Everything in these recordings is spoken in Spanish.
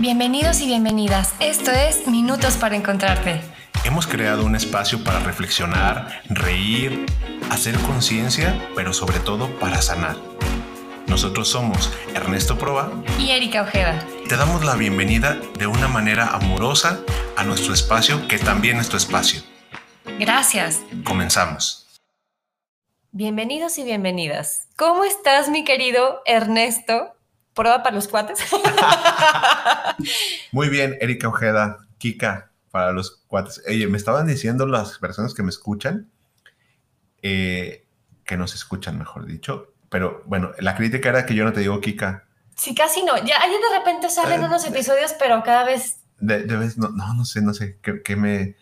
Bienvenidos y bienvenidas. Esto es Minutos para Encontrarte. Hemos creado un espacio para reflexionar, reír, hacer conciencia, pero sobre todo para sanar. Nosotros somos Ernesto Proa y Erika Ojeda. Te damos la bienvenida de una manera amorosa a nuestro espacio, que también es tu espacio. Gracias. Comenzamos. Bienvenidos y bienvenidas. ¿Cómo estás, mi querido Ernesto? ¿Prueba para los cuates? Muy bien, Erika Ojeda, Kika, para los cuates. Oye, me estaban diciendo las personas que me escuchan, eh, que nos escuchan, mejor dicho, pero bueno, la crítica era que yo no te digo Kika. Sí, casi no. Ya, ahí de repente salen eh, unos episodios, pero cada vez... De, vez, no, no, no sé, no sé, ¿qué, me,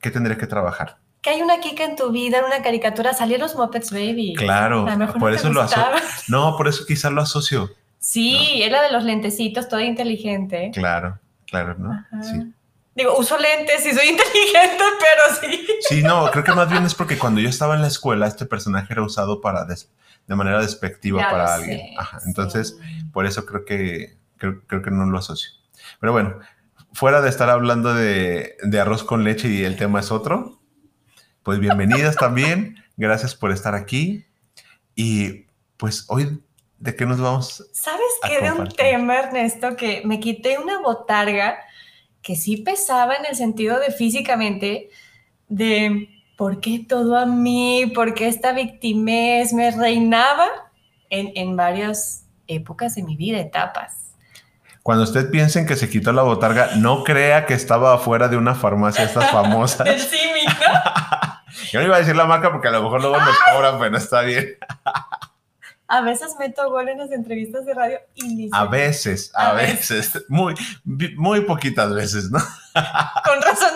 qué tendré que trabajar? que hay una Kika en tu vida, en una caricatura, salió los Muppets Baby. Claro, por eso lo asocio. No, por eso quizás lo asocio. Sí, era de los lentecitos, toda inteligente. Claro, claro, ¿no? Sí. Digo, uso lentes y soy inteligente, pero sí. Sí, no, creo que más bien es porque cuando yo estaba en la escuela, este personaje era usado para de manera despectiva para alguien. Ajá. Entonces, por eso creo que, creo, que no lo asocio. Pero bueno, fuera de estar hablando de, de arroz con leche y el tema es otro, pues bienvenidas también. Gracias por estar aquí. Y pues hoy ¿De qué nos vamos? ¿Sabes qué? De un tema, Ernesto, que me quité una botarga que sí pesaba en el sentido de físicamente, de por qué todo a mí, por qué esta victimez me reinaba en, en varias épocas de mi vida, etapas. Cuando usted piense en que se quitó la botarga, no crea que estaba afuera de una farmacia estas famosas. El Simic, ¿no? Yo no iba a decir la marca porque a lo mejor luego nos cobran, pero está bien. A veces meto gol en las entrevistas de radio y ni A veces, a, veces. Muy, muy poquitas veces, ¿no? Con razón.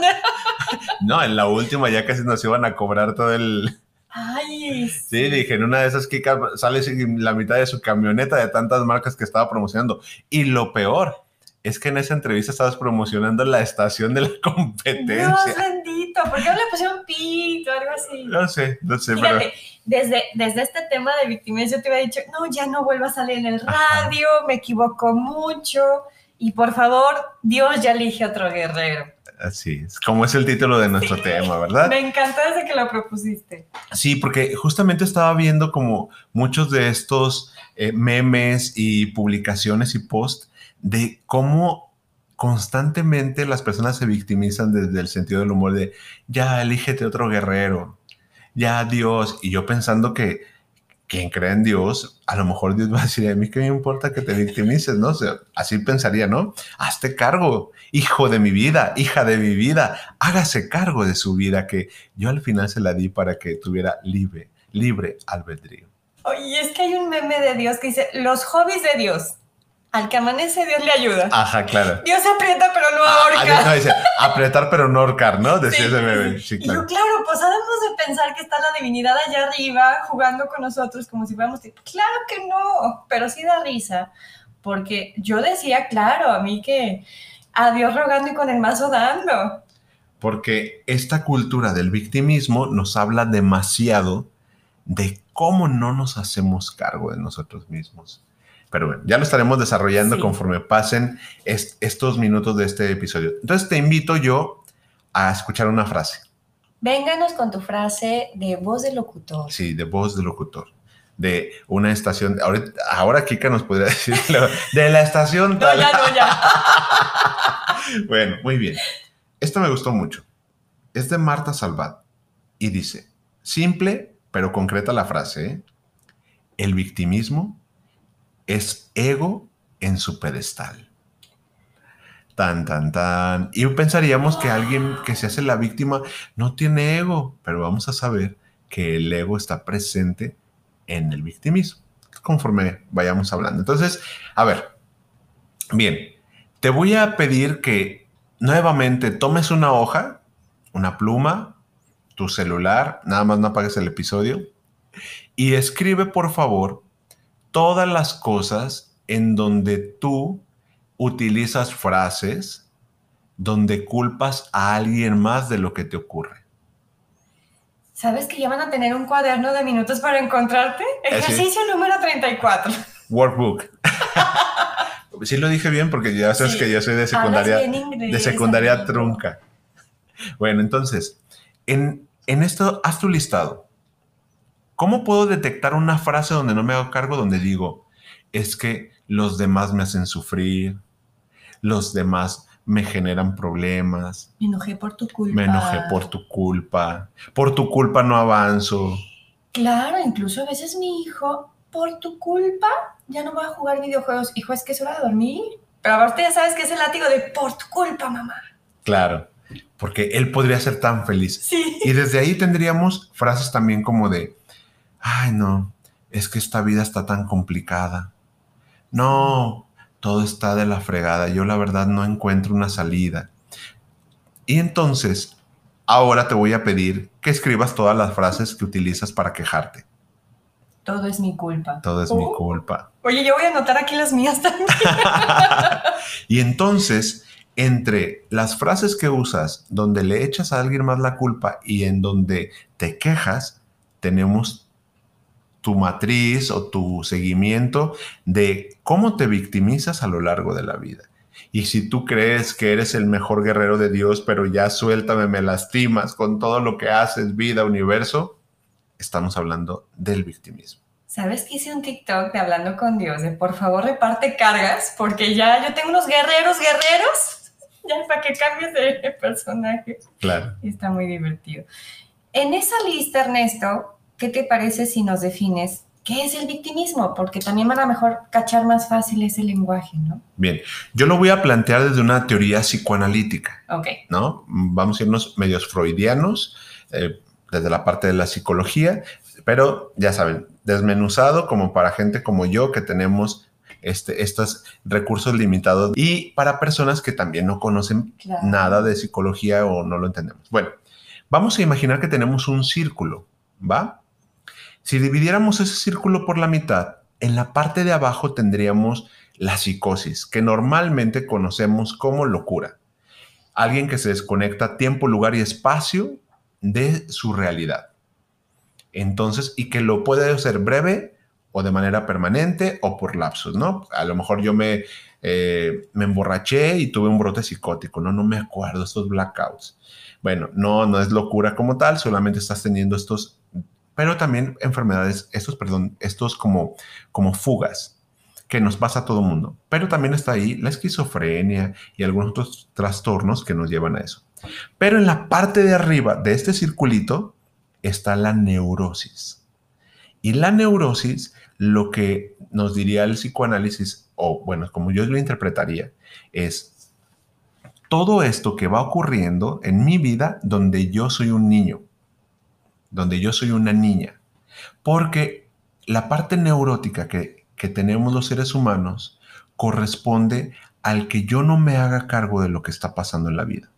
no, en la última ya casi nos iban a cobrar todo el... Ay. Sí, dije, en una de esas Kika sale la mitad de su camioneta de tantas marcas que estaba promocionando. Y lo peor es que en esa entrevista estabas promocionando la estación de la competencia. Dios bendito, ¿por qué no le pusieron pito algo así? No sé, no sé. Fíjate, desde, desde este tema de victimez yo te había dicho, no, ya no vuelvo a salir en el radio, me equivoco mucho y por favor, Dios ya elige otro guerrero. Así es, como es el título de nuestro tema, ¿verdad? Me encantó desde que lo propusiste. Sí, porque justamente estaba viendo como muchos de estos eh, memes y publicaciones y posts de cómo constantemente las personas se victimizan desde el sentido del humor de, ya, elígete otro guerrero, ya Dios, y yo pensando que quien cree en Dios, a lo mejor Dios va a decir, a mí qué me importa que te victimices, ¿no? O así pensaría, ¿no? Hazte cargo, hijo de mi vida, hija de mi vida, hágase cargo de su vida, que yo al final se la di para que tuviera libre, libre albedrío. Oye, es que hay un meme de Dios que dice, los hobbies de Dios. Al que amanece, Dios le ayuda. Ajá, claro. Dios aprieta, pero no ah, ahorca. Ah, dice, apretar, pero no ahorcar, ¿no? Decía ese bebé. Sí, claro. Y yo, claro, pues además de pensar que está la divinidad allá arriba jugando con nosotros como si fuéramos. Claro que no, pero sí da risa. Porque yo decía, claro, a mí que a Dios rogando y con el mazo dando. Porque esta cultura del victimismo nos habla demasiado de cómo no nos hacemos cargo de nosotros mismos pero bueno, ya lo estaremos desarrollando conforme pasen estos minutos de este episodio. Entonces te invito yo a escuchar una frase. Vénganos con tu frase de voz de locutor. Sí, de voz de locutor. De una estación. Ahora, ahora Kika nos podría decir de la estación. no, ya, no, ya. bueno, muy bien. Esto me gustó mucho. Es de Marta Salvat y dice: simple pero concreta la frase. ¿eh? El victimismo es ego en su pedestal. Tan, tan, tan. Y pensaríamos que alguien que se hace la víctima no tiene ego, pero vamos a saber que el ego está presente en el victimismo, conforme vayamos hablando. Entonces, a ver, bien, te voy a pedir que nuevamente tomes una hoja, una pluma, tu celular, nada más no apagues el episodio, y escribe por favor todas las cosas en donde tú utilizas frases donde culpas a alguien más de lo que te ocurre. ¿Sabes que ya van a tener un cuaderno de minutos para encontrarte? Ejercicio número 34. Workbook. Sí lo dije bien porque ya sabes Sí. que yo soy de secundaria, bien de secundaria trunca. Bueno, entonces, en, en esto, haz tu listado. ¿Cómo puedo detectar una frase donde no me hago cargo, donde digo, es que los demás me hacen sufrir, los demás me generan problemas, Me enojé por tu culpa. me enojé por tu culpa, por tu culpa no avanzo? Claro, incluso a veces mi hijo, por tu culpa, ya no va a jugar videojuegos. Hijo, es que es hora de dormir. Pero aparte ya sabes que es el látigo de por tu culpa, mamá. Claro, porque él podría ser tan feliz. Sí. Y desde ahí tendríamos frases también como de, ay no, es que esta vida está tan complicada. No, todo está de la fregada. Yo la verdad no encuentro una salida. Y entonces, ahora te voy a pedir que escribas todas las frases que utilizas para quejarte. Todo es mi culpa. Todo es mi Oh. culpa. Oye, yo voy a anotar aquí las mías también. y entonces, entre las frases que usas donde le echas a alguien más la culpa y en donde te quejas, tenemos tu matriz o tu seguimiento de cómo te victimizas a lo largo de la vida. Y si tú crees que eres el mejor guerrero de Dios, pero ya suéltame, me lastimas con todo lo que haces, vida, universo, estamos hablando del victimismo. ¿Sabes que hice un TikTok de hablando con Dios? De por favor reparte cargas, porque ya yo tengo unos guerreros, guerreros. Ya para que cambies de personaje. Claro. Está muy divertido. En esa lista, Ernesto, ¿qué te parece si nos defines qué es el victimismo? Porque también van a mejor cachar más fácil ese lenguaje, ¿no? Bien, yo lo voy a plantear desde una teoría psicoanalítica. Ok. ¿no? Vamos a irnos medios freudianos, eh, desde la parte de la psicología, pero ya saben, desmenuzado como para gente como yo que tenemos este, estos recursos limitados y para personas que también no conocen Claro. nada de psicología o no lo entendemos. Bueno, vamos a imaginar que tenemos un círculo, ¿va? Si dividiéramos ese círculo por la mitad, en la parte de abajo tendríamos la psicosis, que normalmente conocemos como locura. Alguien que se desconecta tiempo, lugar y espacio de su realidad. Entonces, y que lo puede hacer breve o de manera permanente o por lapsos, ¿no? A lo mejor yo me, eh, me emborraché y tuve un brote psicótico, ¿no? No me acuerdo, estos blackouts. Bueno, no, no es locura como tal, solamente estás teniendo estos, pero también enfermedades, estos, perdón, estos como, como fugas que nos pasa a todo mundo. Pero también está ahí la esquizofrenia y algunos otros trastornos que nos llevan a eso. Pero en la parte de arriba de este circulito está la neurosis. Y la neurosis, lo que nos diría el psicoanálisis, o bueno, como yo lo interpretaría, es todo esto que va ocurriendo en mi vida donde yo soy un niño, donde yo soy una niña. Porque la parte neurótica que, que tenemos los seres humanos corresponde al que yo no me haga cargo de lo que está pasando en la vida.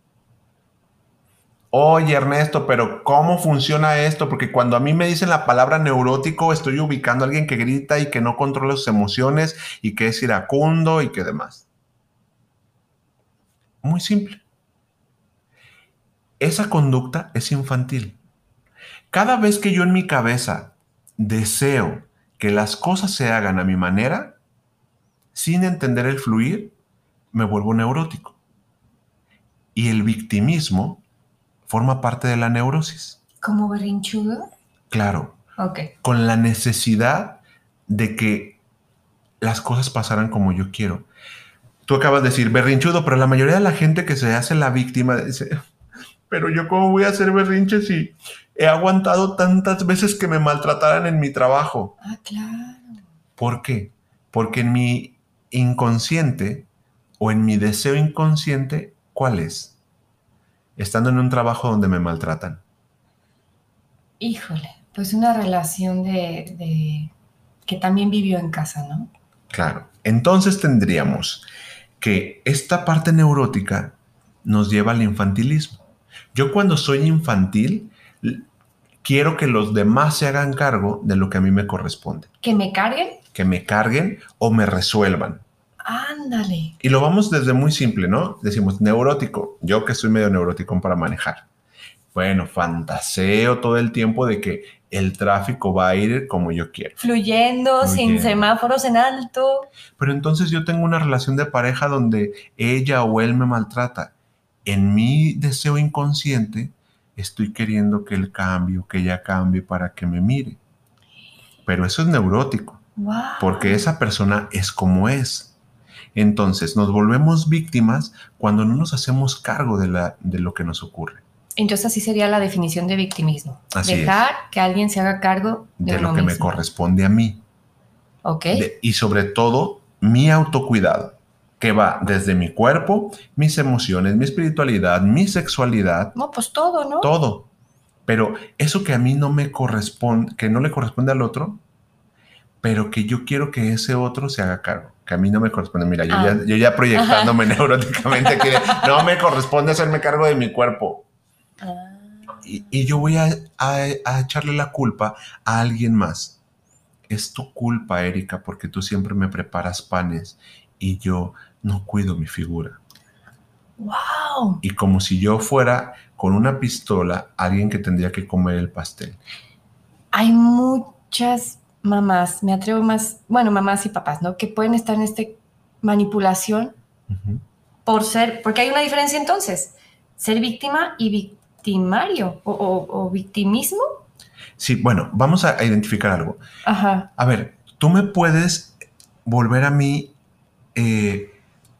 Oye, Ernesto, pero ¿cómo funciona esto? Porque cuando a mí me dicen la palabra neurótico, estoy ubicando a alguien que grita y que no controla sus emociones y que es iracundo y que demás. Muy simple. Esa conducta es infantil. Cada vez que yo en mi cabeza deseo que las cosas se hagan a mi manera, sin entender el fluir, me vuelvo neurótico. Y el victimismo forma parte de la neurosis. ¿Como berrinchudo? Claro, Ok. con la necesidad de que las cosas pasaran como yo quiero. Tú acabas de decir berrinchudo, pero la mayoría de la gente que se hace la víctima dice, pero yo cómo voy a hacer berrinche si he aguantado tantas veces que me maltrataran en mi trabajo. Ah, claro. ¿Por qué? Porque en mi inconsciente o en mi deseo inconsciente, ¿cuál es? Estando en un trabajo donde me maltratan. Híjole, pues una relación de, de- que también vivió en casa, ¿no? Claro. Entonces tendríamos que esta parte neurótica nos lleva al infantilismo. Yo cuando soy infantil, quiero que los demás se hagan cargo de lo que a mí me corresponde, Que me carguen. que me carguen o me resuelvan. Ándale. Y lo vamos desde muy simple, ¿no? Decimos neurótico, yo que soy medio neurótico para manejar. Bueno, fantaseo todo el tiempo de que el tráfico va a ir como yo quiero. Fluyendo, sin Fluyendo. semáforos en alto. Pero entonces yo tengo una relación de pareja donde ella o él me maltrata. En mi deseo inconsciente estoy queriendo que él cambie o que ella cambie para que me mire. Pero eso es neurótico, Wow. porque esa persona es como es. Entonces nos volvemos víctimas cuando no nos hacemos cargo de, la, de lo que nos ocurre, Entonces así sería la definición de victimismo. Así Dejar que alguien se haga cargo de, lo que me corresponde a mí. Ok. De- y sobre todo mi autocuidado, que va desde mi cuerpo, mis emociones, mi espiritualidad, mi sexualidad, No, pues todo, ¿no? todo. Pero eso que a mí no me corresponde, que no le corresponde al otro, pero que yo quiero que ese otro se haga cargo, que a mí no me corresponde. Mira, yo, Ah. ya, yo ya proyectándome neuróticamente que no me corresponde hacerme cargo de mi cuerpo. Ah. Y, y yo voy a, a- a echarle la culpa a alguien más. Es tu culpa, Erika, porque tú siempre me preparas panes y yo no cuido mi figura. Wow. Y como si yo fuera con una pistola alguien que tendría que comer el pastel. Hay muchas mamás, me atrevo más, bueno, mamás y papás, ¿no? Que pueden estar en esta manipulación por ser, porque hay una diferencia entonces, ser víctima y victimario o, o- o victimismo. Sí, bueno, vamos a, a identificar algo. Ajá. A ver, tú me puedes volver a mí, eh,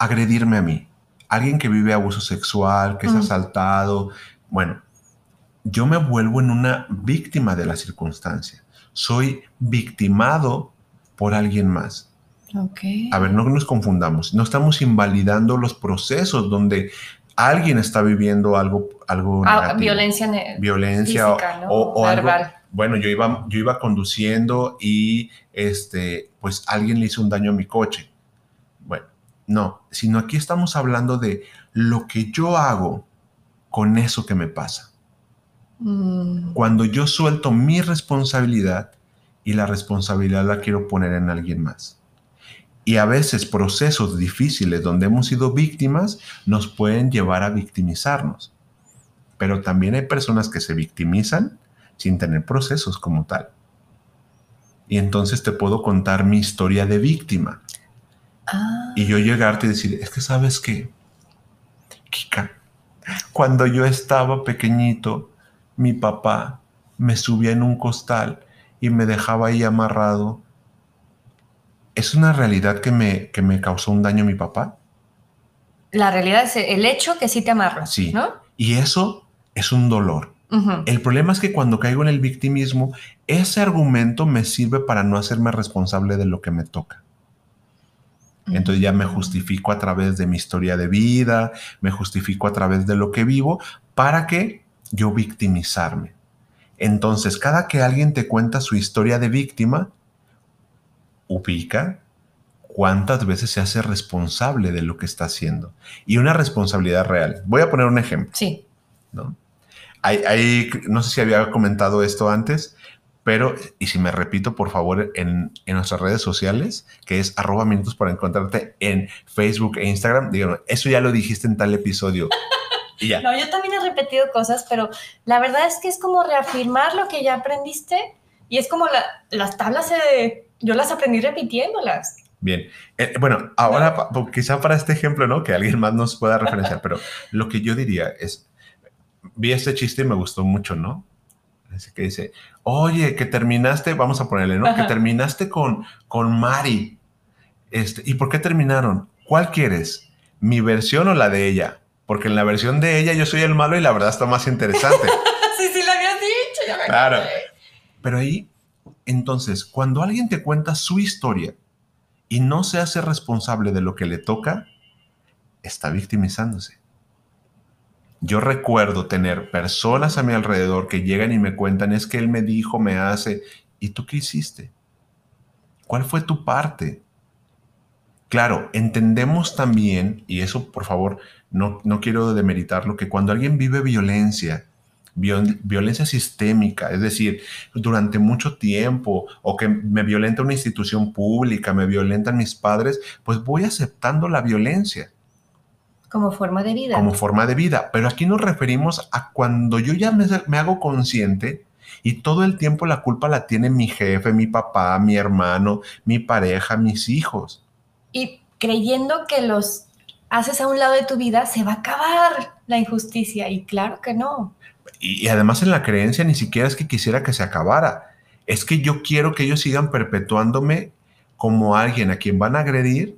agredirme a mí. Alguien que vive abuso sexual, que es Ujú. asaltado. Bueno, yo me vuelvo en una víctima de la circunstancia. Soy victimado por alguien más. Ok. A ver, no nos confundamos. No estamos invalidando los procesos donde alguien está viviendo algo, algo Ah, negativo. violencia Violencia o- física, ¿no? o, o algo, bueno, yo iba, yo iba conduciendo y este, pues alguien le hizo un daño a mi coche. No, sino aquí estamos hablando de lo que yo hago con eso que me pasa. Mm, Cuando yo suelto mi responsabilidad y la responsabilidad la quiero poner en alguien más. Y a veces procesos difíciles donde hemos sido víctimas nos pueden llevar a victimizarnos. Pero también hay personas que se victimizan sin tener procesos como tal. Y entonces te puedo contar mi historia de víctima. Ah, Y yo llegarte y decir, es que sabes qué, Kika, cuando yo estaba pequeñito, mi papá me subía en un costal y me dejaba ahí amarrado. ¿Es una realidad que me, que me causó un daño mi papá? la realidad es el hecho que sí te amarra, Sí. ¿no? Y eso es un dolor. El problema es que cuando caigo en el victimismo, ese argumento me sirve para no hacerme responsable de lo que me toca. Entonces ya me justifico a través de mi historia de vida, me justifico a través de lo que vivo para que yo victimizarme. Entonces, cada que alguien te cuenta su historia de víctima, ubica cuántas veces se hace responsable de lo que está haciendo. Y una responsabilidad real. Voy a poner un ejemplo. Sí. ¿no? Hay, hay- no sé si había comentado esto antes, pero, y si me repito, por favor, en, en nuestras redes sociales, que es arroba minutos para encontrarte en Facebook e Instagram, díganme, eso ya lo dijiste en tal episodio. Y ya. No, yo también he repetido cosas, pero la verdad es que es como reafirmar lo que ya aprendiste y es como la- las tablas, de, yo las aprendí repitiéndolas. Bien. Eh, bueno, ahora pa- pa- quizá para este ejemplo, ¿no? Que alguien más nos pueda referenciar, pero lo que yo diría es, vi este chiste y me gustó mucho, ¿no? Ese que dice, oye, que terminaste, vamos a ponerle, ¿no? Que terminaste con, con Mari. Este, ¿Y por qué terminaron? ¿Cuál quieres? ¿Mi versión o la de ella? Porque en la versión de ella yo soy el malo y la verdad está más interesante. sí, sí, lo habías dicho. ya me Claro. acordé. Pero ahí, entonces, cuando alguien te cuenta su historia y no se hace responsable de lo que le toca, está victimizándose. Yo recuerdo tener personas a mi alrededor que llegan y me cuentan, es que él me dijo, me hace, ¿y tú qué hiciste? ¿Cuál fue tu parte? Claro, entendemos también, y eso por favor, no, no quiero demeritarlo, que cuando alguien vive violencia, viol- violencia sistémica, es decir, durante mucho tiempo, o que me violenta una institución pública, me violentan mis padres, pues voy aceptando la violencia Como forma de vida. como forma de vida. Pero aquí nos referimos a cuando yo ya me, me hago consciente Y todo el tiempo la culpa la tiene mi jefe, mi papá, mi hermano, mi pareja, mis hijos. Y creyendo que los haces a un lado de tu vida, se va a acabar la injusticia. Y claro que no. Y, además en la creencia ni siquiera es que quisiera que se acabara. Es que yo quiero que ellos sigan perpetuándome como alguien a quien van a agredir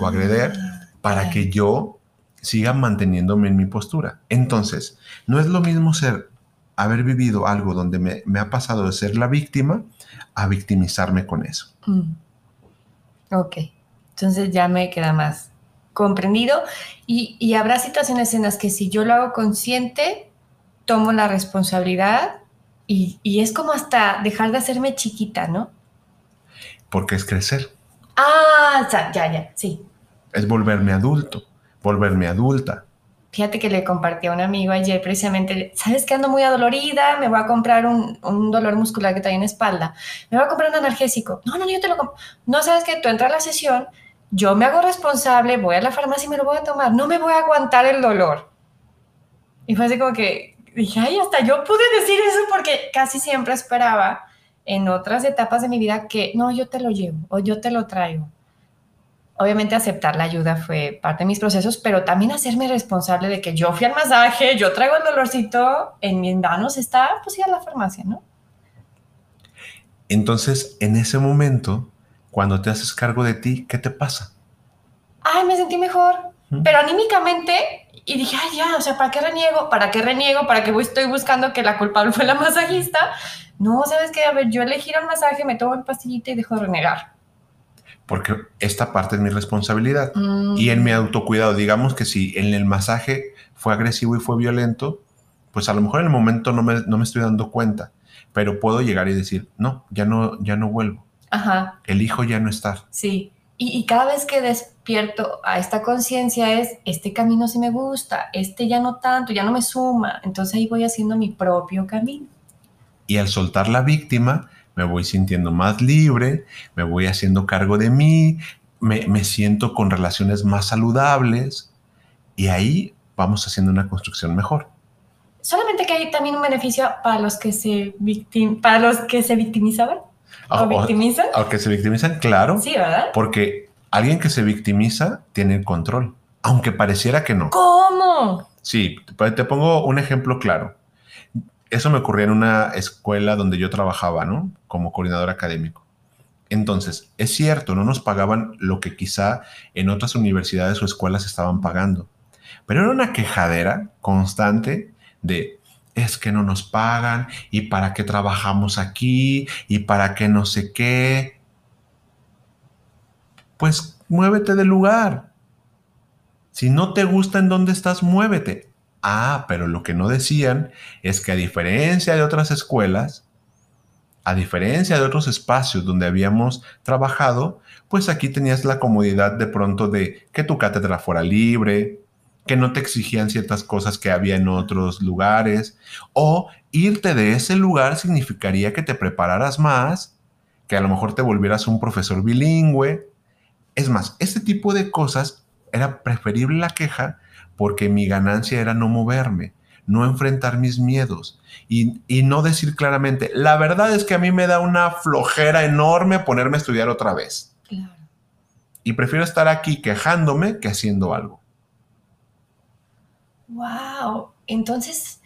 o agreder ah, para que yo siga manteniéndome en mi postura. Entonces, no es lo mismo ser, haber vivido algo donde me, ha pasado de ser la víctima a victimizarme con eso. Mm. Ok, entonces ya me queda más comprendido y, y, habrá situaciones en las que si yo lo hago consciente, tomo la responsabilidad y, y es como hasta dejar de hacerme chiquita, ¿no? Porque es crecer. Ah, ya, ya, sí. Es volverme adulto volverme adulta. Fíjate que le compartí a un amigo ayer precisamente, ¿sabes que ando muy adolorida? Me voy a comprar un, dolor muscular que trae en espalda. Me voy a comprar un analgésico. No, no, yo te lo compro. No, ¿sabes que Tú entras a la sesión, yo me hago responsable, voy a la farmacia y me lo voy a tomar. No me voy a aguantar el dolor. Y fue así como que dije, ay, hasta yo pude decir eso porque casi siempre esperaba en otras etapas de mi vida que, no, yo te lo llevo o yo te lo traigo obviamente aceptar la ayuda fue parte de mis procesos, pero también hacerme responsable de que yo fui al masaje, yo traigo el dolorcito, en mis manos está, pues ir a la farmacia, ¿no? Entonces, en ese momento, cuando te haces cargo de ti, ¿qué te pasa? Ay, me sentí mejor, pero anímicamente, y dije, ay, ya, o sea, ¿para qué reniego? ¿Para qué reniego? ¿Para qué estoy buscando que la culpable fue la masajista? No, ¿sabes qué? A ver, yo elegí el masaje, me tomo el pastillita y dejo de renegar porque esta parte es mi responsabilidad. Y en mi mm. autocuidado, digamos que si en el masaje fue agresivo y fue violento, pues a lo mejor en el momento no me, no me estoy dando cuenta, pero puedo llegar y decir, no, ya no, ya no vuelvo. Ajá. Elijo ya no estar. Sí. Y, y cada vez que despierto a esta conciencia es, este camino sí me gusta, este ya no tanto, ya no me suma. Entonces ahí voy haciendo mi propio camino. Y al soltar la víctima, me voy sintiendo más libre, me voy haciendo cargo de mí, me, siento con relaciones más saludables y ahí vamos haciendo una construcción mejor. Solamente que hay también un beneficio para los que se, victim para los que se victimizaban. ¿O, victimizan? O, que se victimizan, claro. Sí, ¿verdad? Porque alguien que se victimiza tiene el control, aunque pareciera que no. ¿Cómo? Sí, te pongo un ejemplo claro eso me ocurría en una escuela donde yo trabajaba, ¿no? Como coordinador académico. Entonces, es cierto, no nos pagaban lo que quizá en otras universidades o escuelas estaban pagando, pero era una quejadera constante de, es que no nos pagan y para qué trabajamos aquí y para qué no sé qué. Pues muévete del lugar. Si no te gusta en dónde estás, muévete. Ah, pero lo que no decían es que a diferencia de otras escuelas, a diferencia de otros espacios donde habíamos trabajado, pues aquí tenías la comodidad de pronto de que tu cátedra fuera libre, que no te exigían ciertas cosas que había en otros lugares, o irte de ese lugar significaría que te prepararas más, que a lo mejor te volvieras un profesor bilingüe. Es más, este tipo de cosas era preferible la queja porque mi ganancia era no moverme, no enfrentar mis miedos y, no decir claramente, la verdad es que a mí me da una flojera enorme ponerme a estudiar otra vez. Y prefiero estar aquí quejándome que haciendo algo. Wow, entonces,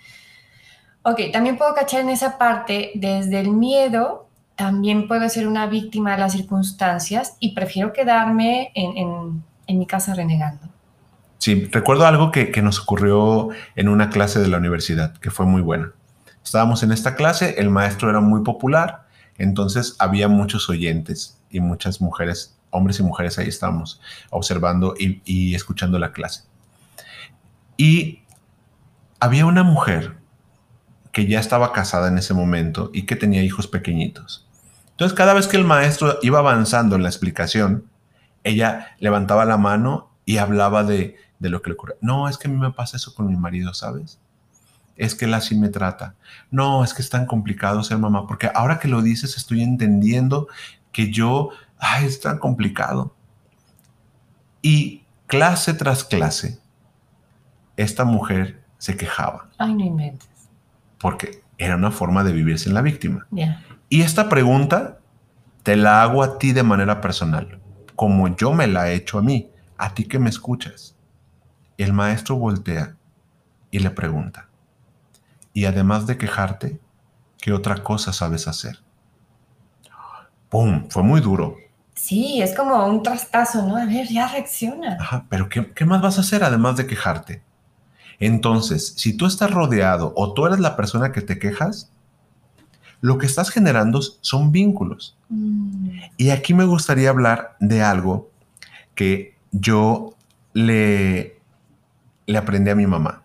ok, también puedo cachar en esa parte, desde el miedo, también puedo ser una víctima de las circunstancias y prefiero quedarme en mi casa renegando. Sí, recuerdo algo que, nos ocurrió en una clase de la universidad, que fue muy buena. Estábamos en esta clase, el maestro era muy popular, entonces había muchos oyentes y muchas mujeres, hombres y mujeres ahí estábamos observando y, y escuchando la clase. Y había una mujer que ya estaba casada en ese momento y que tenía hijos pequeñitos. Entonces, cada vez que el maestro iba avanzando en la explicación, ella levantaba la mano y hablaba de, de lo que le ocurre. No, es que a mí me pasa eso con mi marido, ¿sabes? Es que él así me trata. No, es que es tan complicado ser mamá, porque ahora que lo dices estoy entendiendo que yo, ay, es tan complicado. Y clase tras clase, esta mujer se quejaba. Ay, no inventes. Porque era una forma de vivir sin la víctima. Y esta pregunta te la hago a ti de manera personal, como yo me la he hecho a mí, a ti que me escuchas. El maestro voltea y le pregunta, y además de quejarte, ¿qué otra cosa sabes hacer? ¡Pum! Fue muy duro. Sí, es como un trastazo, ¿no? A ver, ya reacciona. Ajá, pero ¿qué, ¿qué, más vas a hacer además de quejarte? Entonces, si tú estás rodeado o tú eres la persona que te quejas, lo que estás generando son vínculos. Mm. Y aquí me gustaría hablar de algo que yo le, le aprendí a mi mamá.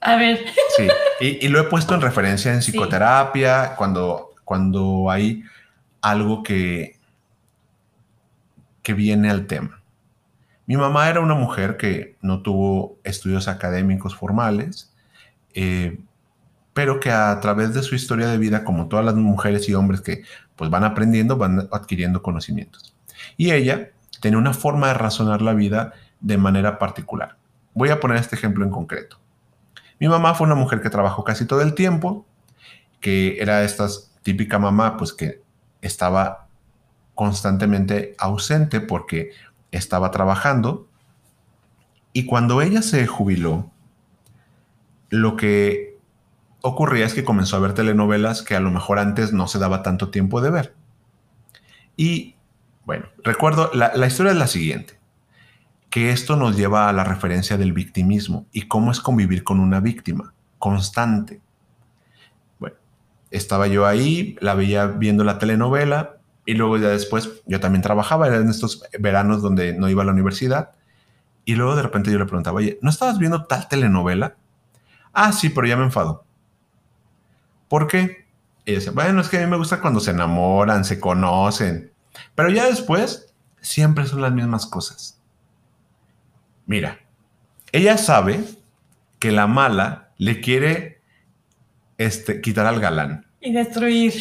A ver. Sí, y, lo he puesto en referencia en psicoterapia, cuando, cuando hay algo que, que viene al tema. Mi mamá era una mujer que no tuvo estudios académicos formales, eh, pero que a través de su historia de vida, como todas las mujeres y hombres que pues van aprendiendo, van adquiriendo conocimientos. Y ella tenía una forma de razonar la vida de manera particular. Voy a poner este ejemplo en concreto. Mi mamá fue una mujer que trabajó casi todo el tiempo, que era esta típica mamá, pues que estaba constantemente ausente porque estaba trabajando. Y cuando ella se jubiló, lo que ocurría es que comenzó a ver telenovelas que a lo mejor antes no se daba tanto tiempo de ver. Y bueno, recuerdo, la, la historia es la siguiente, que esto nos lleva a la referencia del victimismo y cómo es convivir con una víctima constante. Bueno, estaba yo ahí, la veía viendo la telenovela, y luego ya después yo también trabajaba, en estos veranos donde no iba a la universidad. Y luego de repente yo le preguntaba, oye, ¿no estabas viendo tal telenovela? Ah, sí, pero ya me enfado. ¿Por qué? Y decía, bueno, es que a mí me gusta cuando se enamoran, se conocen. Pero ya después, siempre son las mismas cosas. Mira, ella sabe que la mala le quiere este, quitar al galán. Y destruir.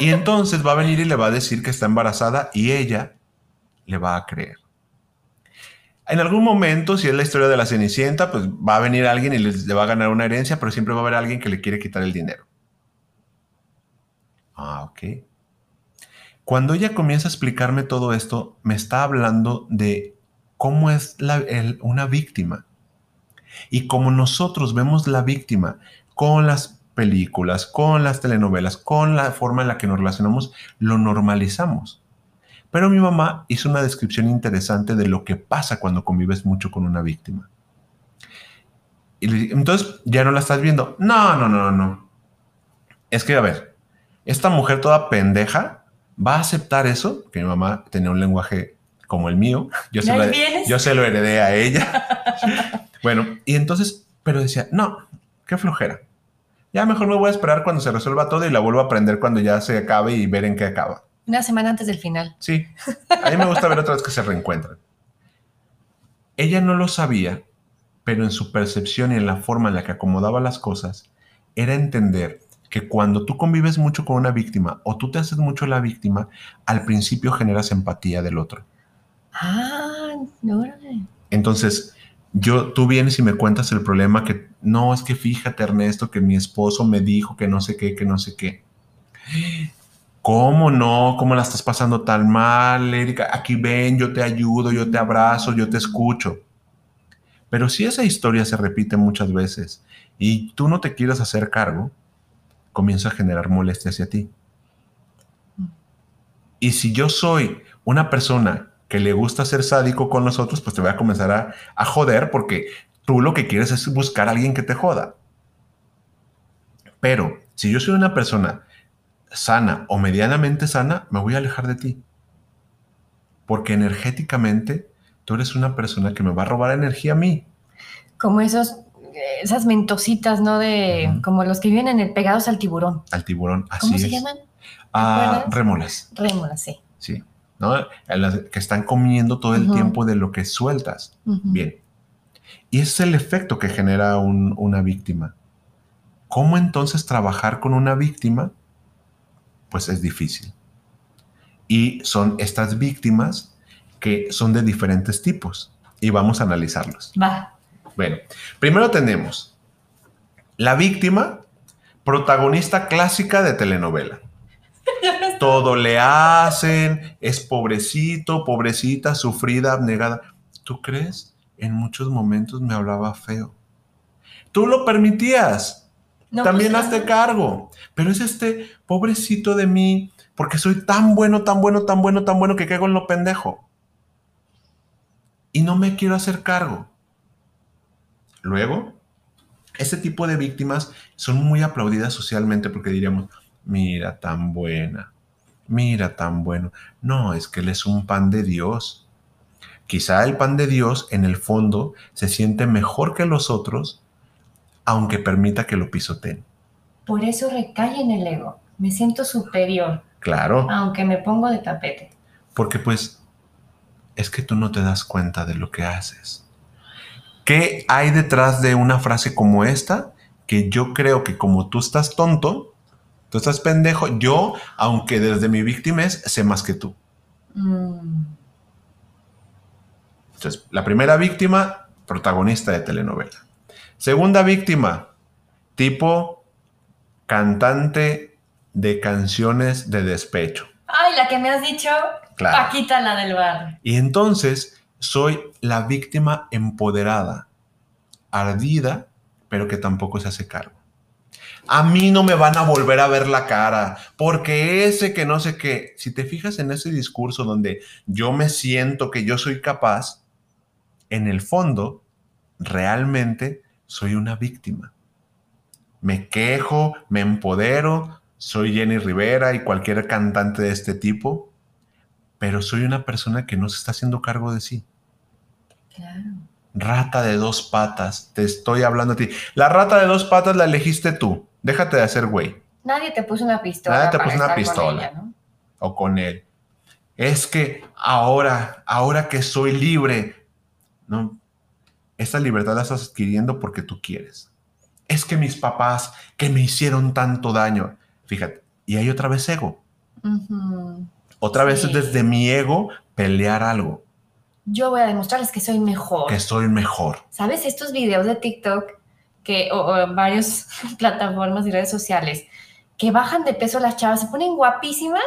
Y entonces va a venir y le va a decir que está embarazada y ella le va a creer. En algún momento, si es la historia de la Cenicienta, pues va a venir alguien y le, va a ganar una herencia, pero siempre va a haber alguien que le quiere quitar el dinero. Ah, ok. Cuando ella comienza a explicarme todo esto, me está hablando de cómo es una víctima y cómo nosotros vemos la víctima con las películas, con las telenovelas, con la forma en la que nos relacionamos, lo normalizamos. Pero mi mamá hizo una descripción interesante de lo que pasa cuando convives mucho con una víctima. Y entonces ya no la estás viendo. No, no, no, no. Es que, a ver, esta mujer toda pendeja va a aceptar eso, que mi mamá tenía un lenguaje como el mío. Yo se, lo, yo se lo heredé a ella. bueno, y entonces, pero decía, no, qué flojera ya mejor me voy a esperar cuando se resuelva todo y la vuelvo a aprender cuando ya se acabe y ver en qué acaba. Una semana antes del final. Sí. A mí me gusta ver otra vez que se reencuentran. Ella no lo sabía, pero en su percepción y en la forma en la que acomodaba las cosas, era entender que cuando tú convives mucho con una víctima o tú te haces mucho la víctima, al principio generas empatía del otro. Ah, no. Entonces, yo, tú vienes y me cuentas el problema que no, es que fíjate Ernesto, que mi esposo me dijo que no sé qué, que no sé qué. ¿Cómo no? ¿Cómo la estás pasando tan mal, Erika? Aquí ven, yo te ayudo, yo te abrazo, yo te escucho. Pero si esa historia se repite muchas veces y tú no te quieres hacer cargo, comienza a generar molestia hacia ti. Y si yo soy una persona que le gusta ser sádico con nosotros, pues te voy a comenzar a, joder porque tú lo que quieres es buscar a alguien que te joda. Pero si yo soy una persona sana o medianamente sana, me voy a alejar de ti. Porque energéticamente tú eres una persona que me va a robar energía a mí. Como esos, esas mentositas, ¿no? De como los que viven en el pegados al tiburón. Al tiburón, así ¿Cómo se llaman? Ah, rémolas. Rémolas, sí. Sí que están comiendo todo el tiempo de lo que sueltas. Bien. Y ese es el efecto que genera una víctima. ¿Cómo entonces trabajar con una víctima? Pues es difícil. Y son estas víctimas que son de diferentes tipos. Y vamos a analizarlos. Va. Bueno, primero tenemos la víctima protagonista clásica de telenovela. Todo le hacen, es pobrecito, pobrecita, sufrida, abnegada. ¿Tú crees? En muchos momentos me hablaba feo. Tú lo permitías. También pues, hazte cargo. Pero es este pobrecito de mí, porque soy tan bueno, tan bueno, tan bueno, tan bueno que caigo en lo pendejo. Y no me quiero hacer cargo. Luego, ese tipo de víctimas son muy aplaudidas socialmente porque diríamos, mira tan buena, mira tan bueno. No, es que él es un pan de Dios. Quizá el pan de Dios en el fondo se siente mejor que los otros, aunque permita que lo pisoteen. Por eso recae en el ego. Me siento superior. Claro. Aunque me pongo de tapete. Porque pues es que tú no te das cuenta de lo que haces. ¿Qué hay detrás de una frase como esta? Que yo creo que como tú estás tonto, tú estás pendejo, yo, aunque desde mi víctima es, sé más que tú. Mm. Entonces, la primera víctima, protagonista de telenovela. Segunda víctima, tipo cantante de canciones de despecho. Ay, la que me has dicho, Paquita, la del bar. Y entonces soy la víctima empoderada, ardida, pero que tampoco se hace cargo. A mí no me van a volver a ver la cara, porque ese que no sé qué, si te fijas en ese discurso donde yo me siento que yo soy capaz, en el fondo, realmente soy una víctima. Me quejo, me empodero, soy Jenny Rivera y cualquier cantante de este tipo, pero soy una persona que no se está haciendo cargo de sí. Claro. Rata de dos patas, te estoy hablando a ti. La rata de dos patas la elegiste tú. Déjate de hacer güey. Nadie te puso una pistola. Nadie te puso una pistola. O con él. Es que ahora, ahora que soy libre, no. Esta libertad la estás adquiriendo porque tú quieres. Es que mis papás que me hicieron tanto daño. Fíjate, y hay otra vez ego. Otra vez es desde mi ego pelear algo yo voy a demostrarles que soy mejor. Que soy mejor. ¿Sabes? Estos videos de TikTok que, o, o varias plataformas y redes sociales que bajan de peso las chavas, se ponen guapísimas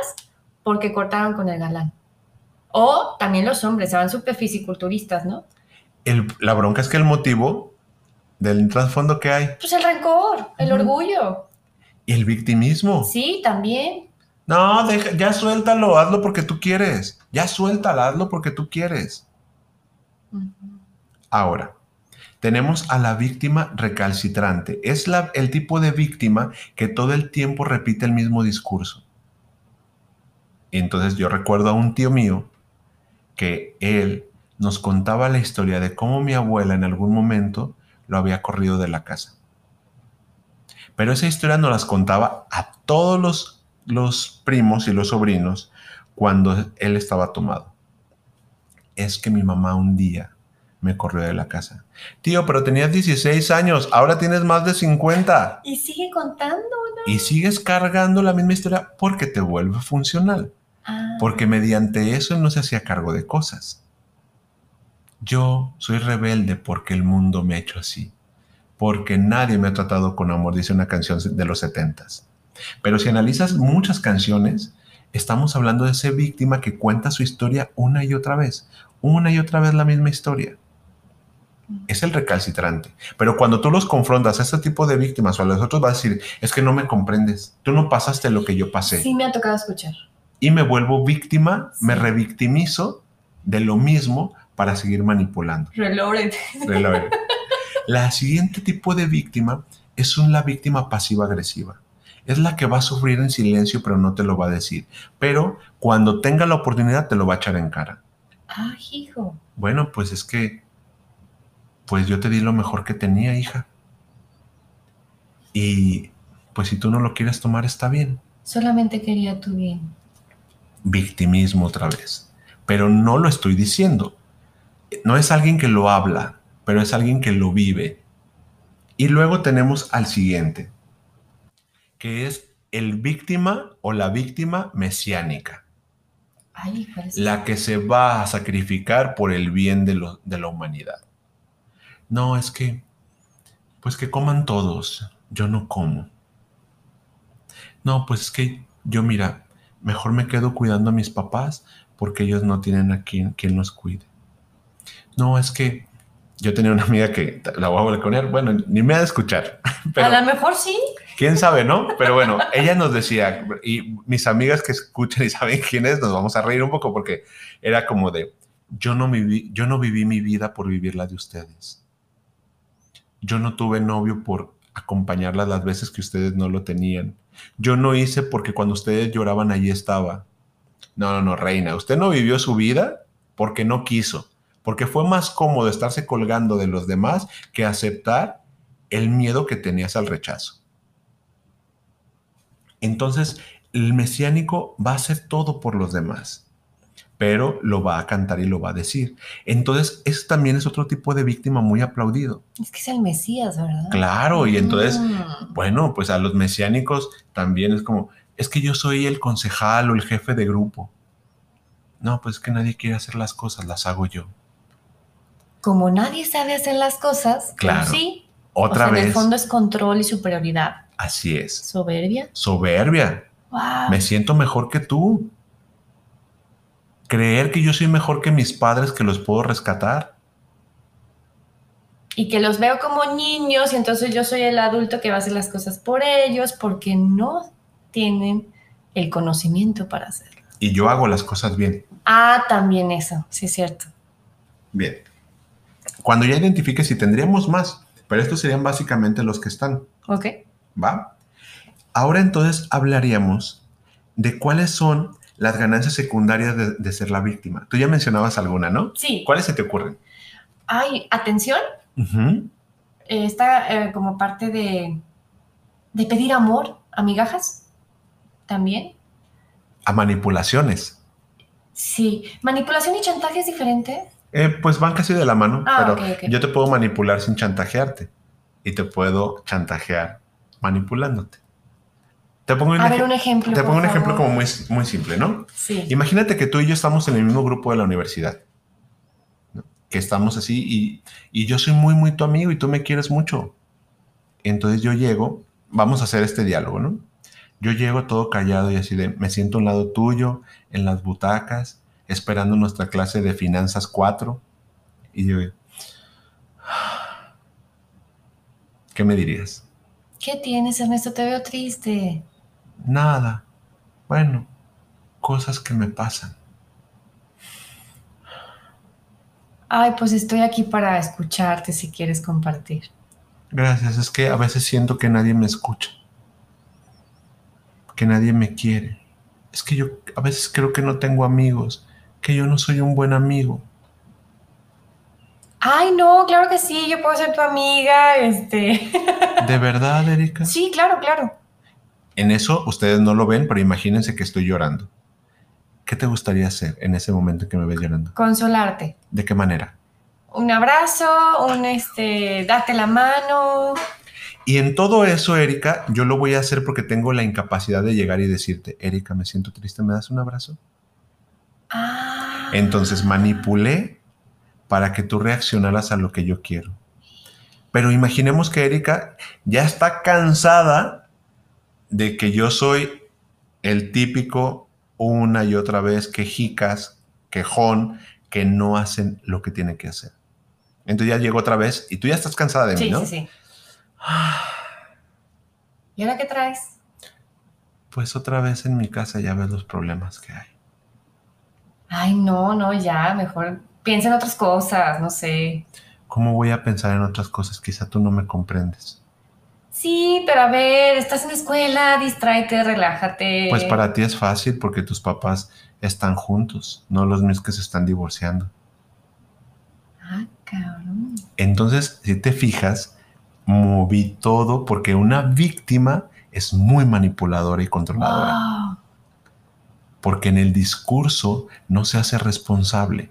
porque cortaron con el galán. O también los hombres, se van súper fisiculturistas, ¿no? El, la bronca es que el motivo del trasfondo que hay. Pues el rencor, el orgullo. Y el victimismo. Sí, también. No, ya suéltalo, hazlo porque tú quieres. Ya suéltalo, hazlo porque tú quieres. Ahora, tenemos a la víctima recalcitrante. Es el tipo de víctima que todo el tiempo repite el mismo discurso. entonces yo recuerdo a un tío mío que él nos contaba la historia de cómo mi abuela en algún momento lo había corrido de la casa. Pero esa historia nos las contaba a todos los los primos y los sobrinos cuando él estaba tomado. Es que mi mamá un día me corrió de la casa. Tío, pero tenías 16 años, ahora tienes más de 50. Y sigue contando, Y sigues cargando la misma historia porque te vuelve funcional. Ah. Porque mediante eso no se hacía cargo de cosas. Yo soy rebelde porque el mundo me ha hecho así. Porque nadie me ha tratado con amor, dice una canción de los setentas. Pero si analizas muchas canciones, estamos hablando de esa víctima que cuenta su historia una y otra vez, una y otra vez la misma historia. Es el recalcitrante. Pero cuando tú los confrontas a este tipo de víctimas o a los otros, va a decir, es que no me comprendes, tú no pasaste lo que yo pasé. Sí, me ha tocado escuchar. Y me vuelvo víctima, me revictimizo de lo mismo para seguir manipulando. Reloaded. La siguiente tipo de víctima es una víctima pasiva-agresiva es la que va a sufrir en silencio, pero no te lo va a decir. Pero cuando tenga la oportunidad, te lo va a echar en cara. Ah, hijo. Bueno, pues es que, pues yo te di lo mejor que tenía, hija. Y pues si tú no lo quieres tomar, está bien. Solamente quería tu bien. Victimismo otra vez. Pero no lo estoy diciendo. No es alguien que lo habla, pero es alguien que lo vive. Y luego tenemos al siguiente, que es el víctima o la víctima mesiánica. la que se va a sacrificar por el bien de, de la humanidad. No, es que, pues que coman todos, yo no como. No, pues es que yo, mira, mejor me quedo cuidando a mis papás porque ellos no tienen a quien, quien los cuide. No, es que yo tenía una amiga que la voy a balconear, bueno, ni me ha de escuchar. a lo mejor sí. Quién sabe, ¿no? Pero bueno, ella nos decía, y mis amigas que escuchan y saben quién es, nos vamos a reír un poco porque era como de, yo no viví, yo no viví mi vida por vivir la de ustedes. Yo no tuve novio por acompañarlas las veces que ustedes no lo tenían. Yo no hice porque cuando ustedes lloraban allí estaba. No, no, no, reina, usted no vivió su vida porque no quiso, porque fue más cómodo estarse colgando de los demás que aceptar el miedo que tenías al rechazo. Entonces, el mesiánico va a hacer todo por los demás, pero lo va a cantar y lo va a decir. Entonces, eso también es otro tipo de víctima muy aplaudido. Es que es el Mesías, ¿verdad? Claro, y entonces, mm. bueno, pues a los mesiánicos también es como, es que yo soy el concejal o el jefe de grupo. No, pues es que nadie quiere hacer las cosas, las hago yo. Como nadie sabe hacer las cosas, pues claro. sí. Otra vez. En el fondo es control y superioridad. Así es. Soberbia. Soberbia. Me siento mejor que tú. Creer que yo soy mejor que mis padres, que los puedo rescatar. Y que los veo como niños y entonces yo soy el adulto que va a hacer las cosas por ellos porque no tienen el conocimiento para hacerlo. Y yo hago las cosas bien. Ah, también eso, sí es cierto. Bien. Cuando ya identifiques si tendríamos más, pero estos serían básicamente los que están. Ok. ¿Va? Ahora entonces hablaríamos de cuáles son las ganancias secundarias de, ser la víctima. Tú ya mencionabas alguna, ¿no? Sí. ¿Cuáles se te ocurren? Ay, atención. está eh, como parte de, de pedir amor a migajas también. A manipulaciones. Sí. ¿Manipulación y chantaje es diferente? Eh, pues van casi de la mano, ah, pero yo te puedo manipular sin chantajearte y te puedo chantajear manipulándote. Te pongo un, a ver, un ejemplo. Te pongo un ejemplo como muy, muy simple, ¿no? Sí. Imagínate que tú y yo estamos en el mismo grupo de la universidad. Que estamos así y, y, yo soy muy, muy tu amigo y tú me quieres mucho. Entonces yo llego, vamos a hacer este diálogo, ¿no? Yo llego todo callado y así de, me siento a un lado tuyo, en las butacas, esperando nuestra clase de finanzas 4. Y yo, ¿qué me dirías? ¿Qué tienes, Ernesto? Te veo triste. Nada. Bueno, cosas que me pasan. Ay, pues estoy aquí para escucharte si quieres compartir. Gracias, es que a veces siento que nadie me escucha, que nadie me quiere. Es que yo a veces creo que no tengo amigos, que yo no soy un buen amigo. Ay, no, claro que sí, yo puedo ser tu amiga, este. ¿De verdad, Erika? Sí, claro, claro. En eso ustedes no lo ven, pero imagínense que estoy llorando. ¿Qué te gustaría hacer en ese momento que me ves llorando? Consolarte. ¿De qué manera? Un abrazo, un este, date la mano. Y en todo eso, Erika, yo lo voy a hacer porque tengo la incapacidad de llegar y decirte, Erika, me siento triste, ¿me das un abrazo? Ah. Entonces manipulé para que tú reaccionaras a lo que yo quiero. Pero imaginemos que Erika ya está cansada de que yo soy el típico una y otra vez quejicas, quejón, que no hacen lo que tienen que hacer. Entonces ya llego otra vez y tú ya estás cansada de mí, ¿no? Sí, sí. ¿Y ahora qué traes? Pues otra vez en mi casa ya ves los problemas que hay. Ay, no, no, ya, mejor piensa en otras cosas, no sé. ¿Cómo voy a pensar en otras cosas? Quizá tú no me comprendes. Sí, pero a ver, estás en la escuela, distráete, relájate. Pues para ti es fácil porque tus papás están juntos, no los míos que se están divorciando. Ah, cabrón. Entonces, si te fijas, moví todo porque una víctima es muy manipuladora y controladora porque en el discurso no se hace responsable.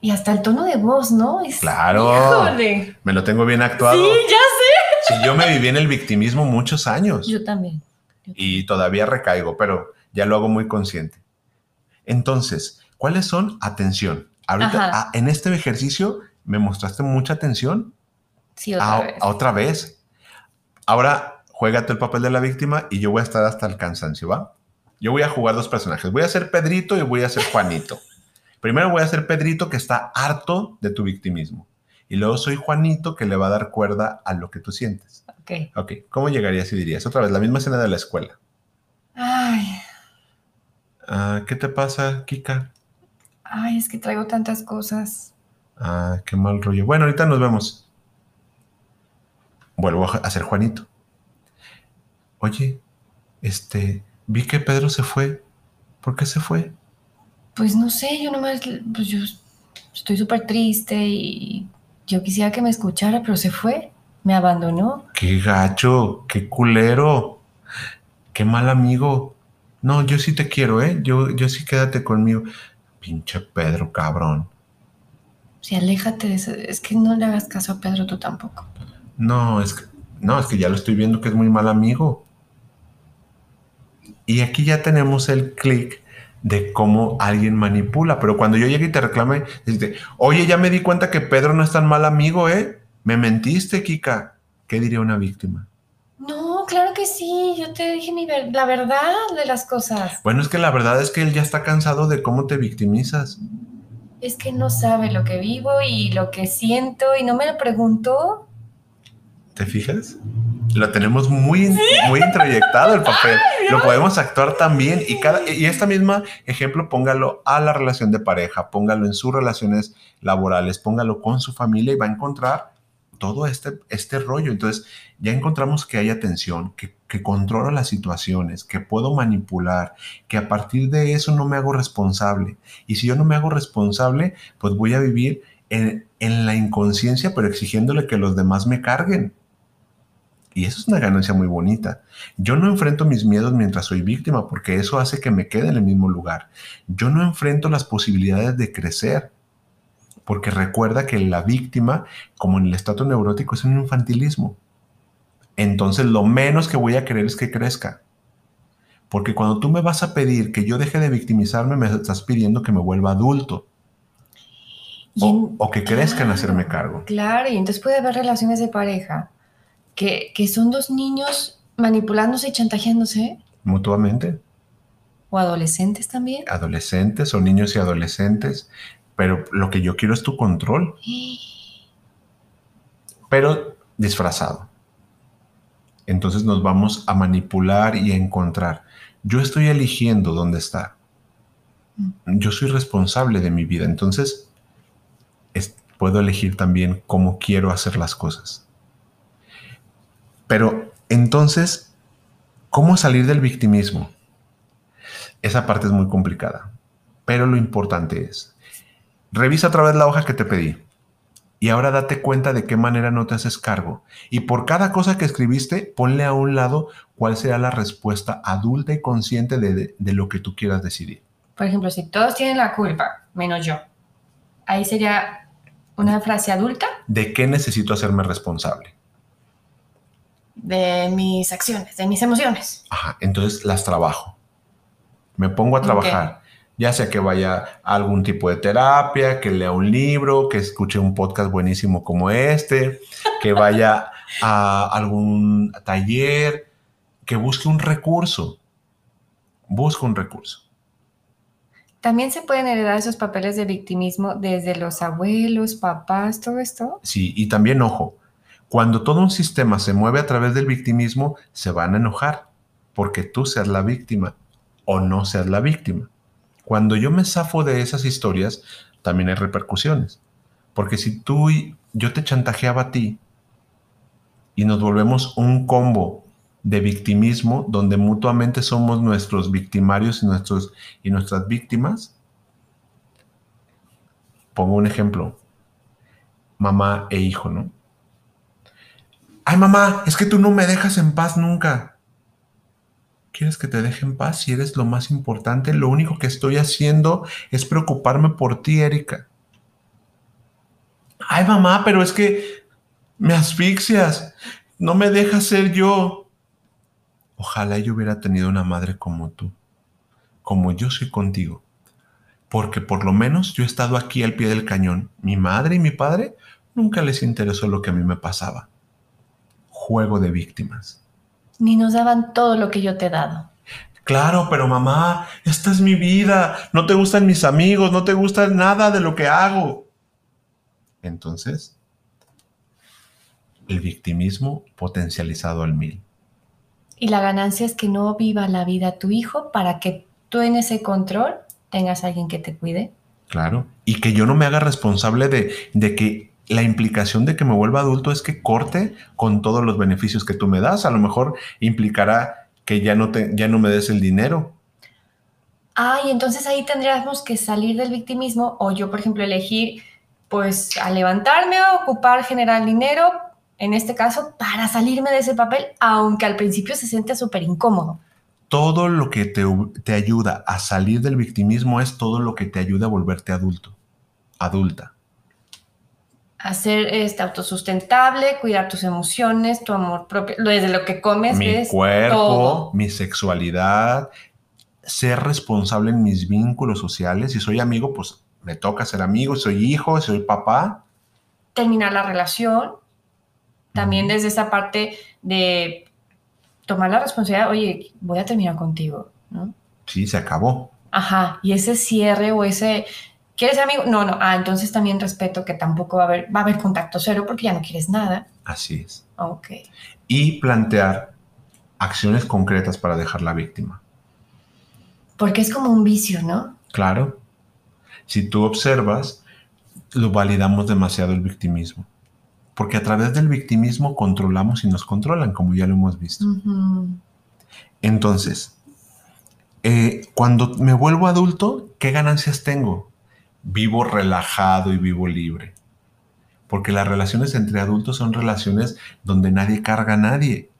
Y hasta el tono de voz, ¿no? claro. Me lo tengo bien actuado. Sí, ya sé. Sí, yo me viví en el victimismo muchos años. Yo también. Y todavía recaigo, pero ya lo hago muy consciente. Entonces, ¿cuáles son? Atención. Ahorita, ah, en este ejercicio me mostraste mucha atención. Sí, otra vez. otra vez. Ahora, juégate el papel de la víctima y yo voy a estar hasta el cansancio, ¿va? Yo voy a jugar dos personajes. Voy a ser Pedrito y voy a ser Juanito. Primero voy a ser Pedrito que está harto de tu victimismo. Y luego soy Juanito que le va a dar cuerda a lo que tú sientes. Ok. Ok, ¿cómo llegarías y dirías? Otra vez, la misma escena de la escuela. Ay, Ah, ¿Qué te pasa, Kika? ay, es que traigo tantas cosas. Ah, qué mal rollo. Bueno, ahorita nos vemos. Vuelvo a ser Juanito. Oye, este, vi que Pedro se fue. ¿Por qué se fue? Pues no sé, yo nomás, pues yo estoy súper triste y yo quisiera que me escuchara, pero se fue, me abandonó. Qué gacho, qué culero, qué mal amigo. No, yo sí te quiero, ¿eh? Yo, yo sí quédate conmigo. Pinche Pedro, cabrón. Sí, aléjate de eso. Es que no le hagas caso a Pedro tú tampoco. No, es que, no, es que ya lo estoy viendo que es muy mal amigo. Y aquí ya tenemos el clic de cómo alguien manipula. Pero cuando yo llegue y te reclame, dice, oye, ya me di cuenta que Pedro no es tan mal amigo, ¿eh? Me mentiste, Kika. ¿Qué diría una víctima? No, claro que sí. Yo te dije mi ver- la verdad de las cosas. Bueno, es que la verdad es que él ya está cansado de cómo te victimizas. Es que no sabe lo que vivo y lo que siento y no me lo preguntó. ¿Te fijas? Lo tenemos muy, muy introyectado el papel. Lo podemos actuar también. Y, cada, y esta misma ejemplo, póngalo a la relación de pareja, póngalo en sus relaciones laborales, póngalo con su familia y va a encontrar todo este, este rollo. Entonces, ya encontramos que hay atención, que, que controlo las situaciones, que puedo manipular, que a partir de eso no me hago responsable. Y si yo no me hago responsable, pues voy a vivir en, en la inconsciencia, pero exigiéndole que los demás me carguen. Y eso es una ganancia muy bonita. Yo no enfrento mis miedos mientras soy víctima, porque eso hace que me quede en el mismo lugar. Yo no enfrento las posibilidades de crecer, porque recuerda que la víctima, como en el estatus neurótico, es un infantilismo. Entonces lo menos que voy a querer es que crezca. Porque cuando tú me vas a pedir que yo deje de victimizarme, me estás pidiendo que me vuelva adulto. O, en- o que crezca en Claro, hacerme cargo. Claro, y entonces puede haber relaciones de pareja que, que son dos niños manipulándose y chantajeándose, Mutuamente. o adolescentes también. Adolescentes o niños y adolescentes. Pero lo que yo quiero es tu control. pero disfrazado. Entonces nos vamos a manipular y a encontrar. Yo estoy eligiendo dónde está. Yo soy responsable de mi vida. Entonces es- puedo elegir también cómo quiero hacer las cosas. Pero entonces, ¿cómo salir del victimismo? Esa parte es muy complicada. Pero lo importante es, revisa otra vez la hoja que te pedí. Y ahora date cuenta de qué manera no te haces cargo. Y por cada cosa que escribiste, ponle a un lado cuál será la respuesta adulta y consciente de, de- de lo que tú quieras decidir. Por ejemplo, si todos tienen la culpa, menos yo, ahí sería una frase adulta ¿De qué necesito hacerme responsable? De mis acciones, de mis emociones. Ajá, entonces las trabajo. Me pongo a trabajar. Ya sea que vaya a algún tipo de terapia, que lea un libro, que escuche un podcast buenísimo como este, que vaya a algún taller, que busque un recurso. Busca un recurso. También se pueden heredar esos papeles de victimismo desde los abuelos, papás, todo esto. Sí, y también ojo, cuando todo un sistema se mueve a través del victimismo, se van a enojar porque tú seas la víctima o no seas la víctima. Cuando yo me zafo de esas historias, también hay repercusiones. Porque si tú y yo te chantajeaba a ti y nos volvemos un combo de victimismo donde mutuamente somos nuestros victimarios y, nuestros, y nuestras víctimas, pongo un ejemplo, mamá e hijo, ¿no? Ay, mamá, es que tú no me dejas en paz nunca. ¿Quieres que te deje en paz si eres lo más importante? Lo único que estoy haciendo es preocuparme por ti, Erika. Ay, mamá, pero es que me asfixias. No me dejas ser yo. Ojalá yo hubiera tenido una madre como tú, como yo soy contigo. Porque por lo menos yo he estado aquí al pie del cañón. Mi madre y mi padre nunca les interesó lo que a mí me pasaba. Juego de víctimas. ni nos daban todo lo que yo te he dado. Claro, pero mamá, esta es mi vida. No te gustan mis amigos, no te gusta nada de lo que hago. Entonces, el victimismo potencializado al mil. Y la ganancia es que no viva la vida tu hijo para que tú en ese control tengas a alguien que te cuide. Claro. Y que yo no me haga responsable de, de que la implicación de que me vuelva adulto es que corte con todos los beneficios que tú me das. A lo mejor implicará que ya no, te, ya no me des el dinero. Ah, y entonces ahí tendríamos que salir del victimismo o yo, por ejemplo, elegir pues a levantarme, a ocupar, generar dinero, en este caso, para salirme de ese papel, aunque al principio se siente súper incómodo. Todo lo que te, te, ayuda a salir del victimismo es todo lo que te ayuda a volverte adulto, adulta. Hacer este, autosustentable, cuidar tus emociones, tu amor propio, desde lo que comes. Mi cuerpo, mi sexualidad, ser responsable en mis vínculos sociales. Si soy amigo, pues me toca ser amigo, soy hijo, soy papá. Terminar la relación, también desde esa parte de tomar la responsabilidad, oye, voy a terminar contigo, ¿no? Sí, se acabó. Ajá, y ese cierre o ese, ¿quieres ser amigo? No, no, ah, entonces también respeto que tampoco va a haber, va a haber contacto cero porque ya no quieres nada. Así es. Ok. Y plantear acciones concretas para dejar la víctima. Porque es como un vicio, ¿no? Claro. Si tú observas, lo validamos demasiado el victimismo porque a través del victimismo controlamos y nos controlan, como ya lo hemos visto. Entonces, eh, cuando me vuelvo adulto, ¿qué ganancias tengo? Vivo relajado y vivo libre. Porque las relaciones entre adultos son relaciones donde nadie carga a nadie.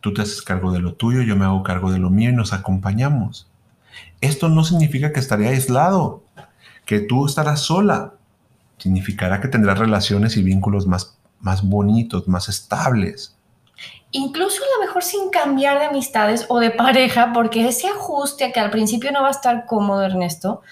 Tú te haces cargo de lo tuyo, yo me hago cargo de lo mío y nos acompañamos. Esto no significa que estaré aislado, que tú estarás sola significará que tendrás relaciones y vínculos más, más bonitos, más estables. Incluso a lo mejor sin cambiar de amistades o de pareja, porque ese ajuste que al principio no va a estar cómodo, Ernesto,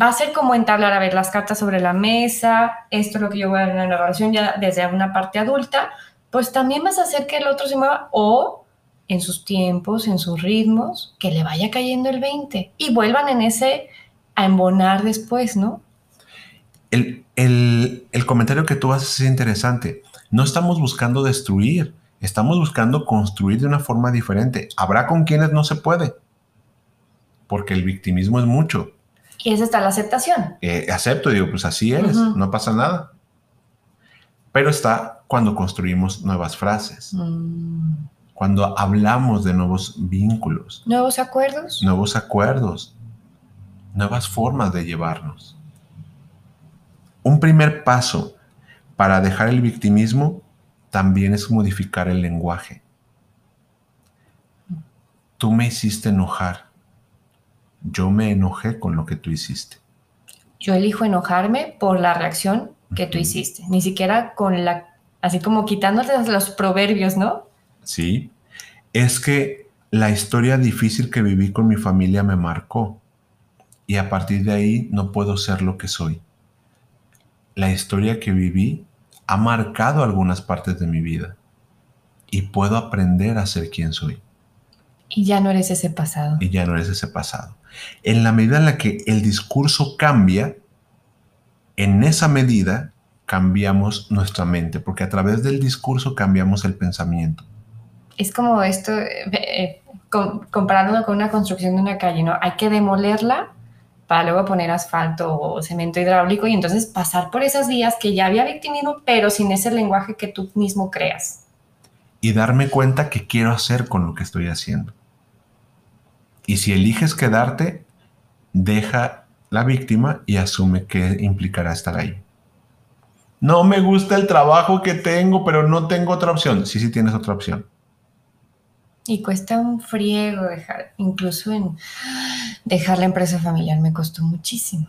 va a ser como entablar a ver las cartas sobre la mesa, esto es lo que yo voy a ver en la relación ya desde una parte adulta, pues también vas a hacer que el otro se mueva o en sus tiempos, en sus ritmos, que le vaya cayendo el 20 y vuelvan en ese a embonar después, ¿no? el, comentario que tú haces es interesante. No estamos buscando destruir, estamos buscando construir de una forma diferente. Habrá con quienes no se puede, porque el victimismo es mucho. Y esa está la aceptación. Eh, acepto, digo, pues así eres, no pasa nada. Pero está cuando construimos nuevas frases, mm. cuando hablamos de nuevos vínculos. Nuevos acuerdos. Nuevos acuerdos, nuevas formas de llevarnos. Un primer paso para dejar el victimismo también es modificar el lenguaje. Tú me hiciste enojar. Yo me enojé con lo que tú hiciste. Yo elijo enojarme por la reacción que tú hiciste, ni siquiera con la, así como quitándote los proverbios, ¿no? Sí, es que la historia difícil que viví con mi familia me marcó y a partir de ahí no puedo ser lo que soy la historia que viví ha marcado algunas partes de mi vida y puedo aprender a ser quien soy. Y ya no eres ese pasado. Y ya no eres ese pasado. En la medida en la que el discurso cambia, en esa medida cambiamos nuestra mente, porque a través del discurso cambiamos el pensamiento. Es como esto, eh, eh, comparándolo con una construcción de una calle, ¿no? Hay que demolerla para luego poner asfalto o cemento hidráulico y entonces pasar por esas vías que ya había victimismo, pero sin ese lenguaje que tú mismo creas. Y darme cuenta qué quiero hacer con lo que estoy haciendo. Y si eliges quedarte, deja la víctima y asume que implicará estar ahí. No me gusta el trabajo que tengo, pero no tengo otra opción. Sí, sí tienes otra opción. Y cuesta un friego dejar, incluso en dejar la empresa familiar me costó muchísimo.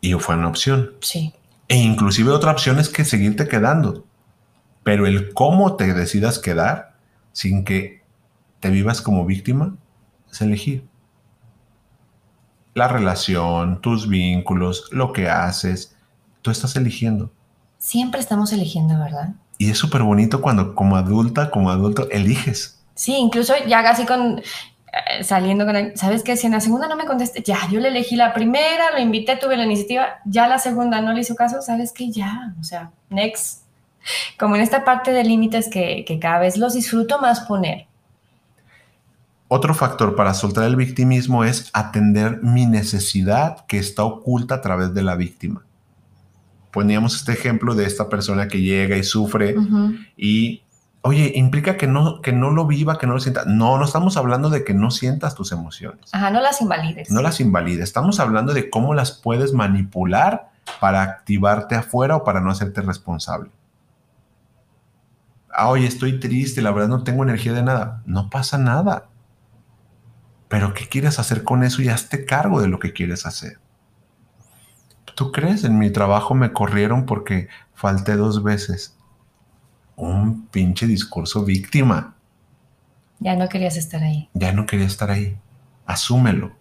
Y fue una opción. Sí. E inclusive otra opción es que seguirte quedando. Pero el cómo te decidas quedar sin que te vivas como víctima es elegir. La relación, tus vínculos, lo que haces, tú estás eligiendo. Siempre estamos eligiendo, ¿verdad? Y es súper bonito cuando como adulta, como adulto, eliges. Sí, incluso ya casi con eh, saliendo con él, ¿sabes qué? Si en la segunda no me contesté, ya, yo le elegí la primera, lo invité, tuve la iniciativa, ya la segunda no le hizo caso, ¿sabes qué? Ya, o sea, next. Como en esta parte de límites que, que cada vez los disfruto más poner. Otro factor para soltar el victimismo es atender mi necesidad que está oculta a través de la víctima. Poníamos este ejemplo de esta persona que llega y sufre y, oye, implica que no, que no lo viva, que no lo sienta. No, no estamos hablando de que no sientas tus emociones. Ajá, no las invalides. No las invalides. Estamos hablando de cómo las puedes manipular para activarte afuera o para no hacerte responsable. Ah, oye, estoy triste, la verdad no tengo energía de nada. No pasa nada pero ¿qué quieres hacer con eso y hazte cargo de lo que quieres hacer? ¿Tú crees? En mi trabajo me corrieron porque falté dos veces. Un pinche discurso víctima. Ya no querías estar ahí. Ya no quería estar ahí. Asúmelo.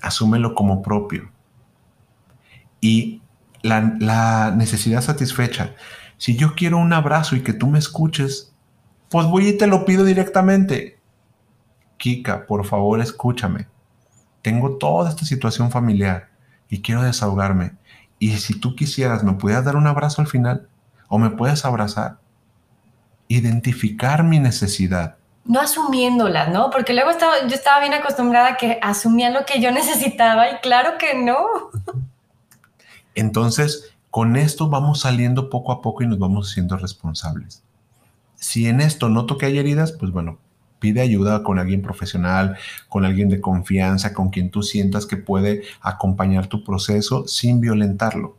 Asúmelo como propio. Y la, la, necesidad satisfecha. Si yo quiero un abrazo y que tú me escuches, pues voy y te lo pido directamente. Kika, por favor escúchame. Tengo toda esta situación familiar y quiero desahogarme. Y si tú quisieras, ¿me puedes dar un abrazo al final? ¿O me puedes abrazar? Identificar mi necesidad. No asumiéndola, ¿no? Porque luego estaba, yo estaba bien acostumbrada a que asumían lo que yo necesitaba y claro que no. Entonces, con esto vamos saliendo poco a poco y nos vamos siendo responsables. Si en esto noto que hay heridas, pues bueno, Pide ayuda con alguien profesional, con alguien de confianza, con quien tú sientas que puede acompañar tu proceso sin violentarlo.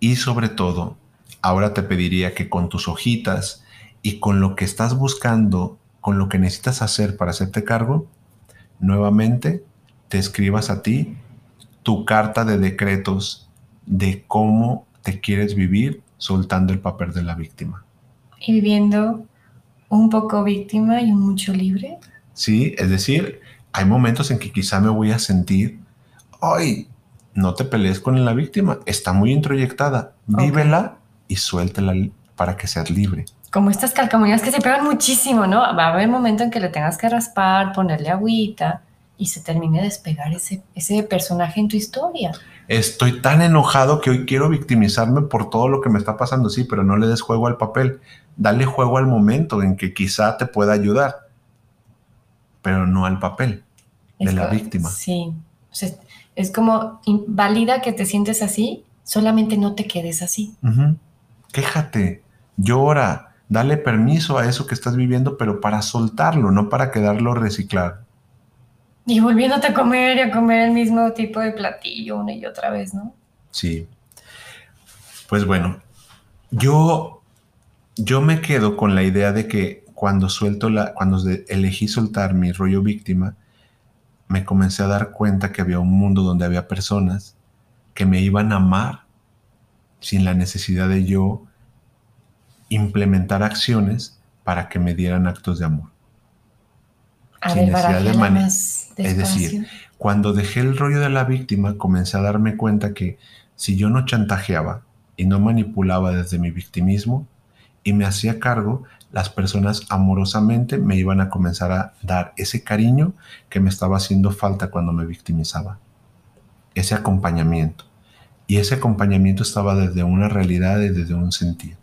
Y sobre todo, ahora te pediría que con tus hojitas y con lo que estás buscando, con lo que necesitas hacer para hacerte cargo, nuevamente te escribas a ti tu carta de decretos de cómo te quieres vivir soltando el papel de la víctima y viviendo un poco víctima y mucho libre. Sí, es decir, hay momentos en que quizá me voy a sentir, ay, no te pelees con la víctima, está muy introyectada, vívela y suéltela para que seas libre. Como estas calcamonías que se pegan muchísimo, ¿no? Va a haber momento en que le tengas que raspar, ponerle agüita y se termine de despegar ese, ese personaje en tu historia. Estoy tan enojado que hoy quiero victimizarme por todo lo que me está pasando, sí, pero no le des juego al papel dale juego al momento en que quizá te pueda ayudar, pero no al papel de la víctima. Sí, es como valida que te sientes así, solamente no te quedes así. Quéjate, llora, dale permiso a eso que estás viviendo, pero para soltarlo, no para quedarlo reciclar. Y volviéndote a comer y a comer el mismo tipo de platillo una y otra vez, ¿no? Sí. Pues bueno, yo yo me quedo con la idea de que cuando suelto la, cuando elegí soltar mi rollo víctima, me comencé a dar cuenta que había un mundo donde había personas que me iban a amar sin la necesidad de yo implementar acciones para que me dieran actos de amor. sin necesidad de Es decir, cuando dejé el rollo de la víctima, comencé a darme cuenta que si yo no chantajeaba y no manipulaba desde mi victimismo, y me hacía cargo, las personas amorosamente me iban a comenzar a dar ese cariño que me estaba haciendo falta cuando me victimizaba. Ese acompañamiento. Y ese acompañamiento estaba desde una realidad y desde un sentido.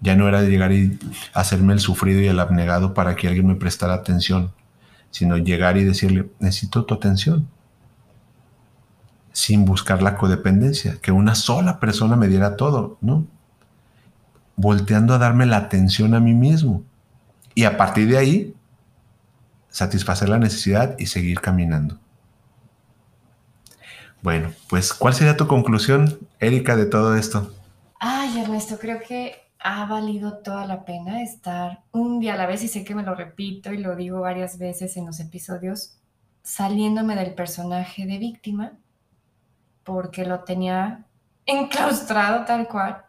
Ya no era llegar y hacerme el sufrido y el abnegado para que alguien me prestara atención, sino llegar y decirle, necesito tu atención, sin buscar la codependencia, que una sola persona me diera todo, ¿no? Volteando a darme la atención a mí mismo. Y a partir de ahí, satisfacer la necesidad y seguir caminando. Bueno, pues ¿cuál sería tu conclusión, Erika, de todo esto? Ay, Ernesto, creo que ha valido toda la pena estar un día a la vez, y sé que me lo repito y lo digo varias veces en los episodios, saliéndome del personaje de víctima, porque lo tenía enclaustrado tal cual,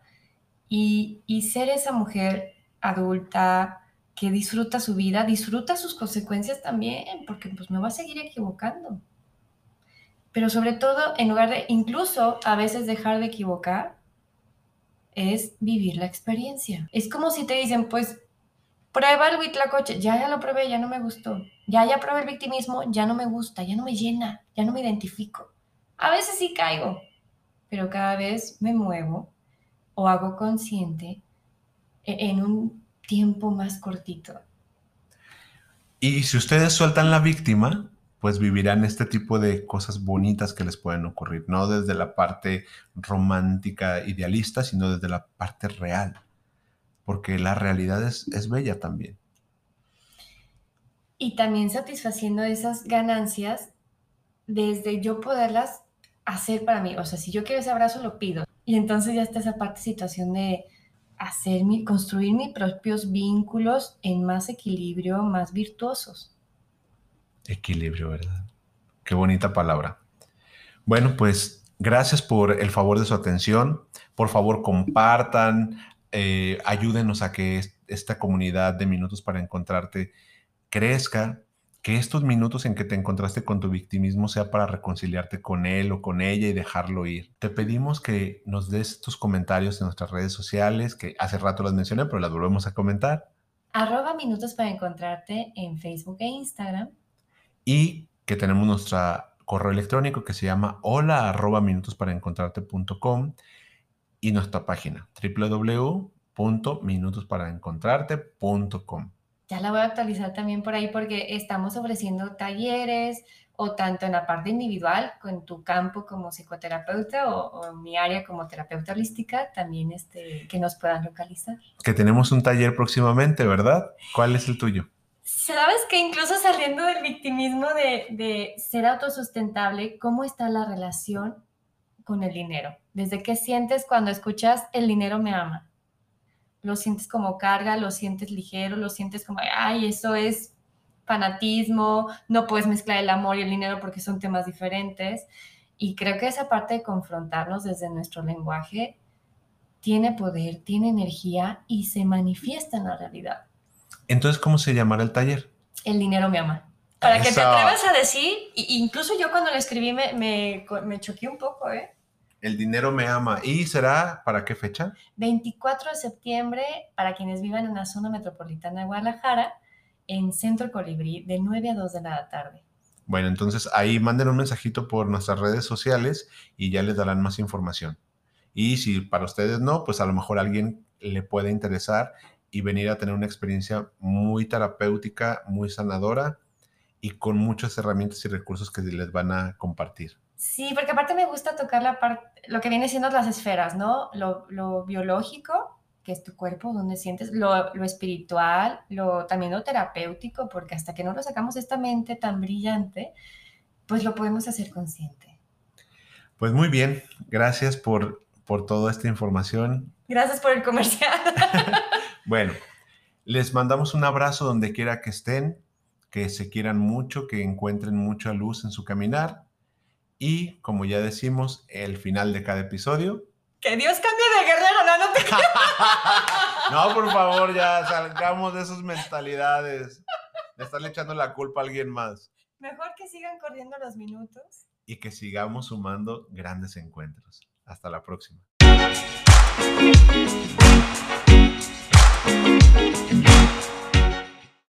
y, ser esa mujer adulta que disfruta su vida, disfruta sus consecuencias también, porque pues me va a seguir equivocando. Pero sobre todo, en lugar de incluso a veces dejar de equivocar, es vivir la experiencia. Es como si te dicen, pues prueba el huitlacoche, ya ya lo probé, ya no me gustó. Ya ya probé el victimismo, ya no me gusta, ya no me llena, ya no me identifico. A veces sí caigo, pero cada vez me muevo o hago consciente e-, en un tiempo más cortito. Y si ustedes sueltan la víctima, pues vivirán este tipo de cosas bonitas que les pueden ocurrir, no desde la parte romántica, idealista, sino desde la parte real, porque la realidad es, es bella también. Y también satisfaciendo esas ganancias desde yo poderlas hacer para mí. O sea, si yo quiero ese abrazo, lo pido. Y entonces ya está esa parte situación de hacer mi, construir mis propios vínculos en más equilibrio, más virtuosos. Equilibrio, ¿verdad? Qué bonita palabra. Bueno, pues gracias por el favor de su atención. Por favor, compartan, eh, ayúdenos a que esta comunidad de minutos para encontrarte crezca, que estos minutos en que te encontraste con tu victimismo sea para reconciliarte con él o con ella y dejarlo ir. Te pedimos que nos des tus comentarios en nuestras redes sociales, que hace rato las mencioné, pero las volvemos a comentar. Arroba minutos para encontrarte en Facebook e Instagram y que tenemos nuestro correo electrónico que se llama hola arroba minutos para encontrarte.com y nuestra página www.minutosparaencontrarte.com. Ya la voy a actualizar también por ahí porque estamos ofreciendo talleres o tanto en la parte individual, con tu campo como psicoterapeuta o, en mi área como terapeuta holística, también este, que nos puedan localizar. Que tenemos un taller próximamente, ¿verdad? ¿Cuál es el tuyo? Sabes que incluso saliendo del victimismo de, ser autosustentable, ¿cómo está la relación con el dinero? ¿Desde qué sientes cuando escuchas el dinero me ama? ¿Lo sientes como carga? ¿Lo sientes ligero? ¿Lo sientes como, ay, eso es fanatismo? No puedes mezclar el amor y el dinero porque son temas diferentes. Y creo que esa parte de confrontarnos desde nuestro lenguaje tiene poder, tiene energía y se manifiesta en la realidad. Entonces, ¿cómo se llamará el taller? El dinero me ama. Para que te atrevas a decir, incluso yo cuando lo escribí me, me, choqué un poco, ¿eh? El dinero me ama. ¿Y será para qué fecha? 24 de septiembre, para quienes vivan en la zona metropolitana de Guadalajara, en Centro Colibrí, de 9 a 2 de la tarde. Bueno, entonces ahí manden un mensajito por nuestras redes sociales y ya les darán más información. Y si para ustedes no, pues a lo mejor a alguien le puede interesar y venir a tener una experiencia muy terapéutica, muy sanadora y con muchas herramientas y recursos que les van a compartir. Sí, porque aparte me gusta tocar la parte, lo que viene siendo las esferas, ¿no? Lo, biológico, que es tu cuerpo, donde sientes, lo, lo, espiritual, lo, también lo terapéutico, porque hasta que no lo sacamos de esta mente tan brillante, pues lo podemos hacer consciente. Pues muy bien, gracias por, por toda esta información. Gracias por el comercial. Bueno, les mandamos un abrazo donde quiera que estén, que se quieran mucho, que encuentren mucha luz en su caminar y, como ya decimos, el final de cada episodio. Que Dios cambie de guerrero, no, no te No, por favor, ya salgamos de esas mentalidades de estarle echando la culpa a alguien más. Mejor que sigan corriendo los minutos. Y que sigamos sumando grandes encuentros. Hasta la próxima.